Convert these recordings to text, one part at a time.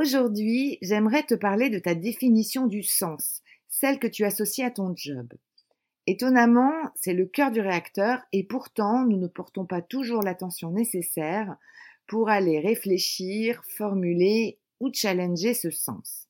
Aujourd'hui, j'aimerais te parler de ta définition du sens, celle que tu associes à ton job. Étonnamment, c'est le cœur du réacteur et pourtant nous ne portons pas toujours l'attention nécessaire pour aller réfléchir, formuler ou challenger ce sens.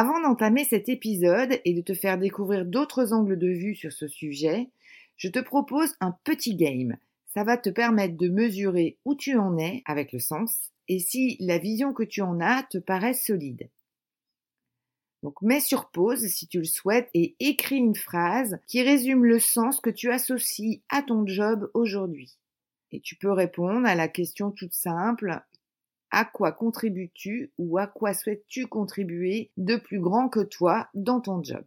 Avant d'entamer cet épisode et de te faire découvrir d'autres angles de vue sur ce sujet, je te propose un petit game. Ça va te permettre de mesurer où tu en es avec le sens et si la vision que tu en as te paraît solide. Donc mets sur pause si tu le souhaites et écris une phrase qui résume le sens que tu associes à ton job aujourd'hui. Et tu peux répondre à la question toute simple à quoi contribues-tu ou à quoi souhaites-tu contribuer de plus grand que toi dans ton job?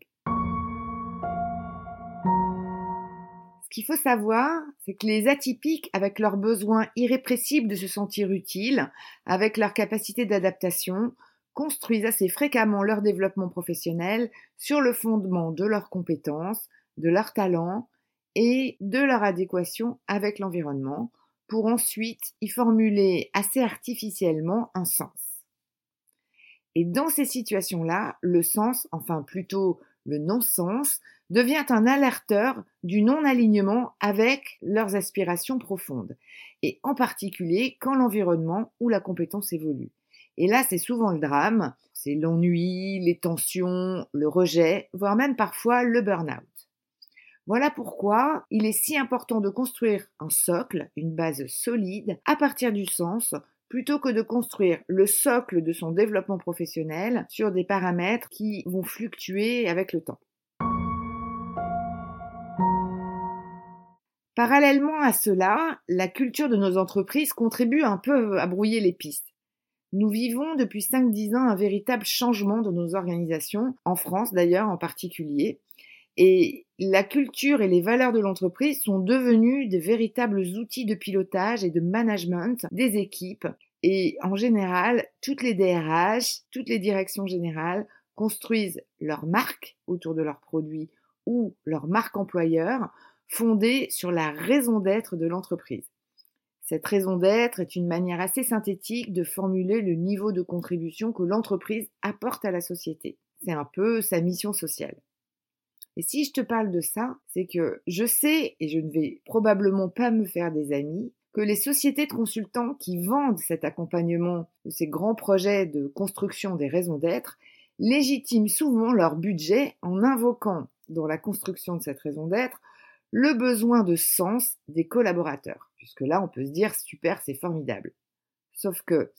Qu'il faut savoir, c'est que les atypiques, avec leur besoin irrépressible de se sentir utiles, avec leur capacité d'adaptation, construisent assez fréquemment leur développement professionnel sur le fondement de leurs compétences, de leurs talents et de leur adéquation avec l'environnement, pour ensuite y formuler assez artificiellement un sens. Et dans ces situations-là, le sens, enfin plutôt le non-sens, devient un alerteur du non-alignement avec leurs aspirations profondes, et en particulier quand l'environnement ou la compétence évolue. Et là, c'est souvent le drame, c'est l'ennui, les tensions, le rejet, voire même parfois le burn-out. Voilà pourquoi il est si important de construire un socle, une base solide, à partir du sens, plutôt que de construire le socle de son développement professionnel sur des paramètres qui vont fluctuer avec le temps. Parallèlement à cela, la culture de nos entreprises contribue un peu à brouiller les pistes. Nous vivons depuis 5-10 ans un véritable changement de nos organisations, en France d'ailleurs en particulier, et la culture et les valeurs de l'entreprise sont devenues de véritables outils de pilotage et de management des équipes. Et en général, toutes les DRH, toutes les directions générales construisent leur marque autour de leurs produits ou leur marque employeur fondée sur la raison d'être de l'entreprise. Cette raison d'être est une manière assez synthétique de formuler le niveau de contribution que l'entreprise apporte à la société. C'est un peu sa mission sociale. Et si je te parle de ça, c'est que je sais, et je ne vais probablement pas me faire des amis, que les sociétés de consultants qui vendent cet accompagnement de ces grands projets de construction des raisons d'être légitiment souvent leur budget en invoquant dans la construction de cette raison d'être le besoin de sens des collaborateurs. Puisque là, on peut se dire super, c'est formidable. Sauf que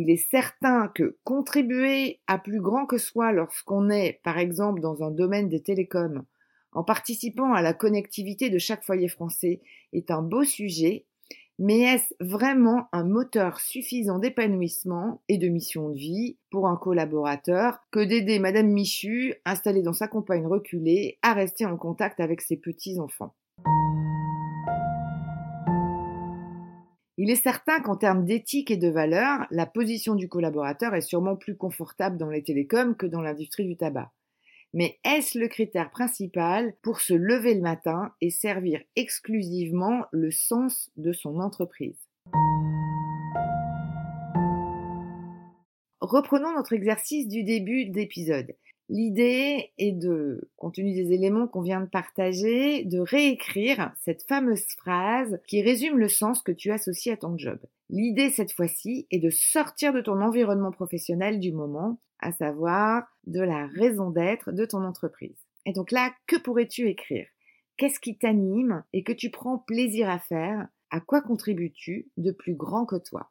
il est certain que contribuer à plus grand que soi lorsqu'on est, par exemple, dans un domaine des télécoms, en participant à la connectivité de chaque foyer français, est un beau sujet mais est-ce vraiment un moteur suffisant d'épanouissement et de mission de vie pour un collaborateur que d'aider Madame Michu, installée dans sa compagne reculée, à rester en contact avec ses petits-enfants? Il est certain qu'en termes d'éthique et de valeur, la position du collaborateur est sûrement plus confortable dans les télécoms que dans l'industrie du tabac. Mais est-ce le critère principal pour se lever le matin et servir exclusivement le sens de son entreprise? Reprenons notre exercice du début d'épisode. L'idée est de, compte tenu des éléments qu'on vient de partager, de réécrire cette fameuse phrase qui résume le sens que tu associes à ton job. L'idée cette fois-ci est de sortir de ton environnement professionnel du moment, à savoir de la raison d'être de ton entreprise. Et donc là, que pourrais-tu écrire? Qu'est-ce qui t'anime et que tu prends plaisir à faire? À quoi contribues-tu de plus grand que toi?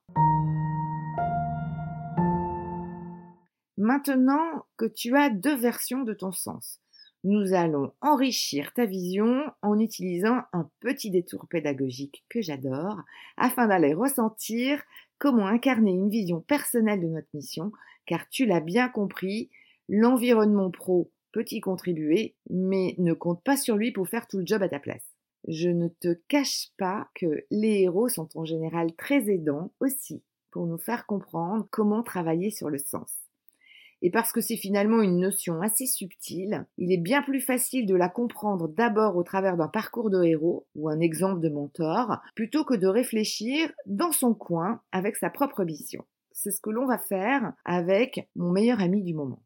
Maintenant que tu as deux versions de ton sens, nous allons enrichir ta vision en utilisant un petit détour pédagogique que j'adore afin d'aller ressentir comment incarner une vision personnelle de notre mission, car tu l'as bien compris, l'environnement pro peut y contribuer, mais ne compte pas sur lui pour faire tout le job à ta place. Je ne te cache pas que les héros sont en général très aidants aussi pour nous faire comprendre comment travailler sur le sens. Et parce que c'est finalement une notion assez subtile, il est bien plus facile de la comprendre d'abord au travers d'un parcours de héros ou un exemple de mentor, plutôt que de réfléchir dans son coin avec sa propre mission. C'est ce que l'on va faire avec mon meilleur ami du moment.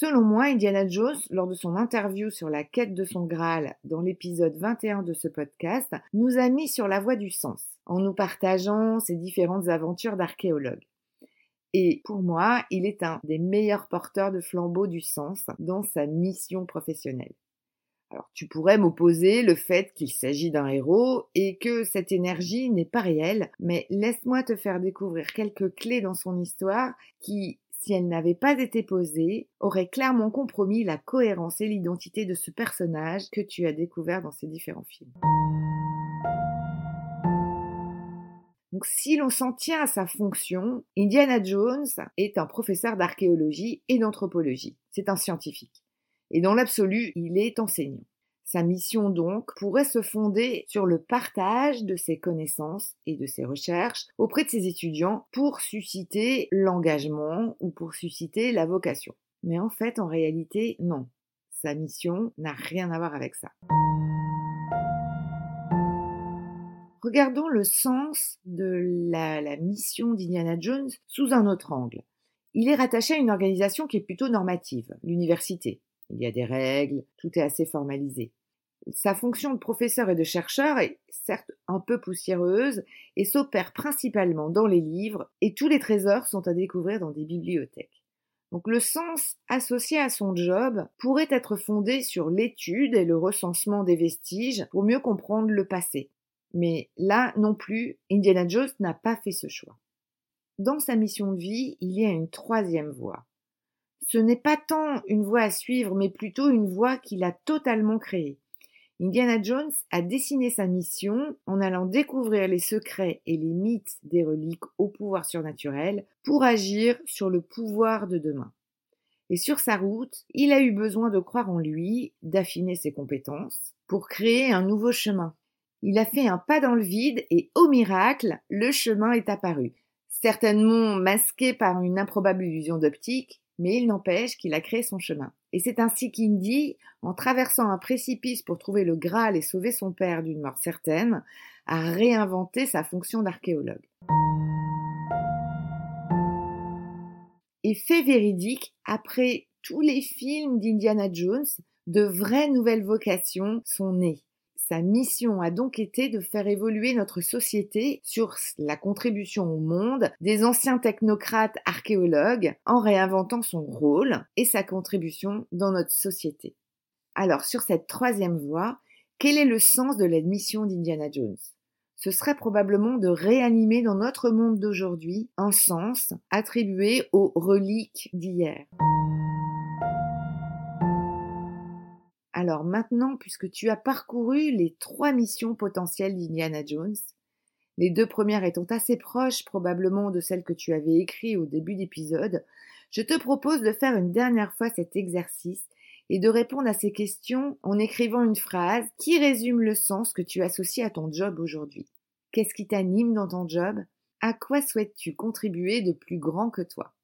Selon moi, Indiana Jones, lors de son interview sur la quête de son Graal dans l'épisode 21 de ce podcast, nous a mis sur la voie du sens, en nous partageant ses différentes aventures d'archéologue. Et pour moi, il est un des meilleurs porteurs de flambeau du sens dans sa mission professionnelle. Alors tu pourrais m'opposer le fait qu'il s'agit d'un héros et que cette énergie n'est pas réelle, mais laisse-moi te faire découvrir quelques clés dans son histoire qui, si elle n'avait pas été posée, aurait clairement compromis la cohérence et l'identité de ce personnage que tu as découvert dans ces différents films. Donc si l'on s'en tient à sa fonction, Indiana Jones est un professeur d'archéologie et d'anthropologie. C'est un scientifique. Et dans l'absolu, il est enseignant. Sa mission donc pourrait se fonder sur le partage de ses connaissances et de ses recherches auprès de ses étudiants pour susciter l'engagement ou pour susciter la vocation. Mais en fait, en réalité, non. Sa mission n'a rien à voir avec ça. Regardons le sens de la, mission d'Indiana Jones sous un autre angle. Il est rattaché à une organisation qui est plutôt normative, l'université. Il y a des règles, tout est assez formalisé. Sa fonction de professeur et de chercheur est certes un peu poussiéreuse et s'opère principalement dans les livres et tous les trésors sont à découvrir dans des bibliothèques. Donc le sens associé à son job pourrait être fondé sur l'étude et le recensement des vestiges pour mieux comprendre le passé. Mais là non plus, Indiana Jones n'a pas fait ce choix. Dans sa mission de vie, il y a une troisième voie. Ce n'est pas tant une voie à suivre, mais plutôt une voie qu'il a totalement créée. Indiana Jones a dessiné sa mission en allant découvrir les secrets et les mythes des reliques au pouvoir surnaturel pour agir sur le pouvoir de demain. Et sur sa route, il a eu besoin de croire en lui, d'affiner ses compétences, pour créer un nouveau chemin. Il a fait un pas dans le vide et, au miracle, le chemin est apparu. Certainement masqué par une improbable illusion d'optique, mais il n'empêche qu'il a créé son chemin. Et c'est ainsi qu'Indy, en traversant un précipice pour trouver le Graal et sauver son père d'une mort certaine, a réinventé sa fonction d'archéologue. Et fait véridique, après tous les films d'Indiana Jones, de vraies nouvelles vocations sont nées. Sa mission a donc été de faire évoluer notre société sur la contribution au monde des anciens technocrates archéologues en réinventant son rôle et sa contribution dans notre société. Alors sur cette troisième voie, quel est le sens de la mission d'Indiana Jones? Ce serait probablement de réanimer dans notre monde d'aujourd'hui un sens attribué aux reliques d'hier. Alors maintenant, puisque tu as parcouru les trois missions potentielles d'Indiana Jones, les deux premières étant assez proches probablement de celles que tu avais écrites au début d'épisode, je te propose de faire une dernière fois cet exercice et de répondre à ces questions en écrivant une phrase qui résume le sens que tu associes à ton job aujourd'hui. Qu'est-ce qui t'anime dans ton job? À quoi souhaites-tu contribuer de plus grand que toi?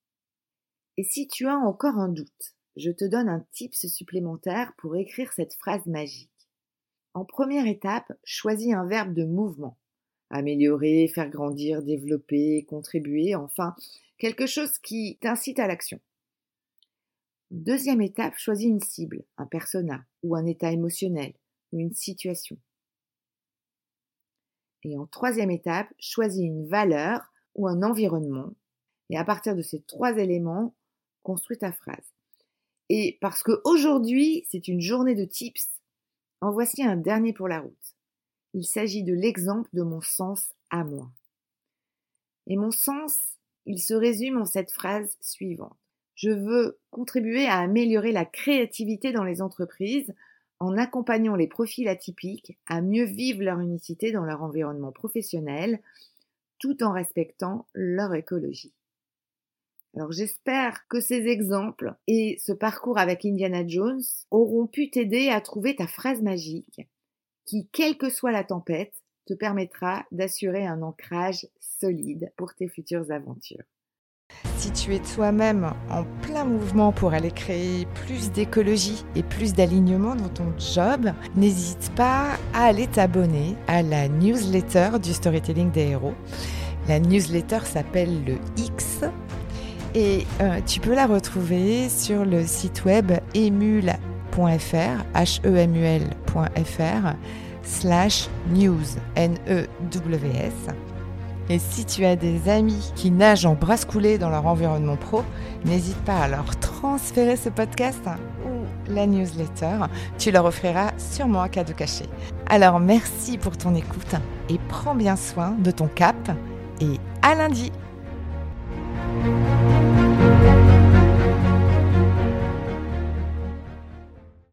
Et si tu as encore un doute, je te donne un tips supplémentaire pour écrire cette phrase magique. En première étape, choisis un verbe de mouvement. Améliorer, faire grandir, développer, contribuer, enfin, quelque chose qui t'incite à l'action. Deuxième étape, choisis une cible, un persona ou un état émotionnel ou une situation. Et en troisième étape, choisis une valeur ou un environnement. Et à partir de ces trois éléments, construis ta phrase. Et parce qu'aujourd'hui, c'est une journée de tips, en voici un dernier pour la route. Il s'agit de l'exemple de mon sens à moi. Et mon sens, il se résume en cette phrase suivante. Je veux contribuer à améliorer la créativité dans les entreprises en accompagnant les profils atypiques à mieux vivre leur unicité dans leur environnement professionnel tout en respectant leur écologie. Alors j'espère que ces exemples et ce parcours avec Indiana Jones auront pu t'aider à trouver ta phrase magique qui, quelle que soit la tempête, te permettra d'assurer un ancrage solide pour tes futures aventures. Si tu es toi-même en plein mouvement pour aller créer plus d'écologie et plus d'alignement dans ton job, n'hésite pas à aller t'abonner à la newsletter du storytelling des héros. La newsletter s'appelle le X et euh, tu peux la retrouver sur le site web emul.fr, h-e-m-u-l.fr slash news, N-E-W-S. Et si tu as des amis qui nagent en bras coulés dans leur environnement pro, n'hésite pas à leur transférer ce podcast ou la newsletter. Tu leur offriras sûrement un cadeau caché. Alors merci pour ton écoute et prends bien soin de ton cap et à lundi. Thank you.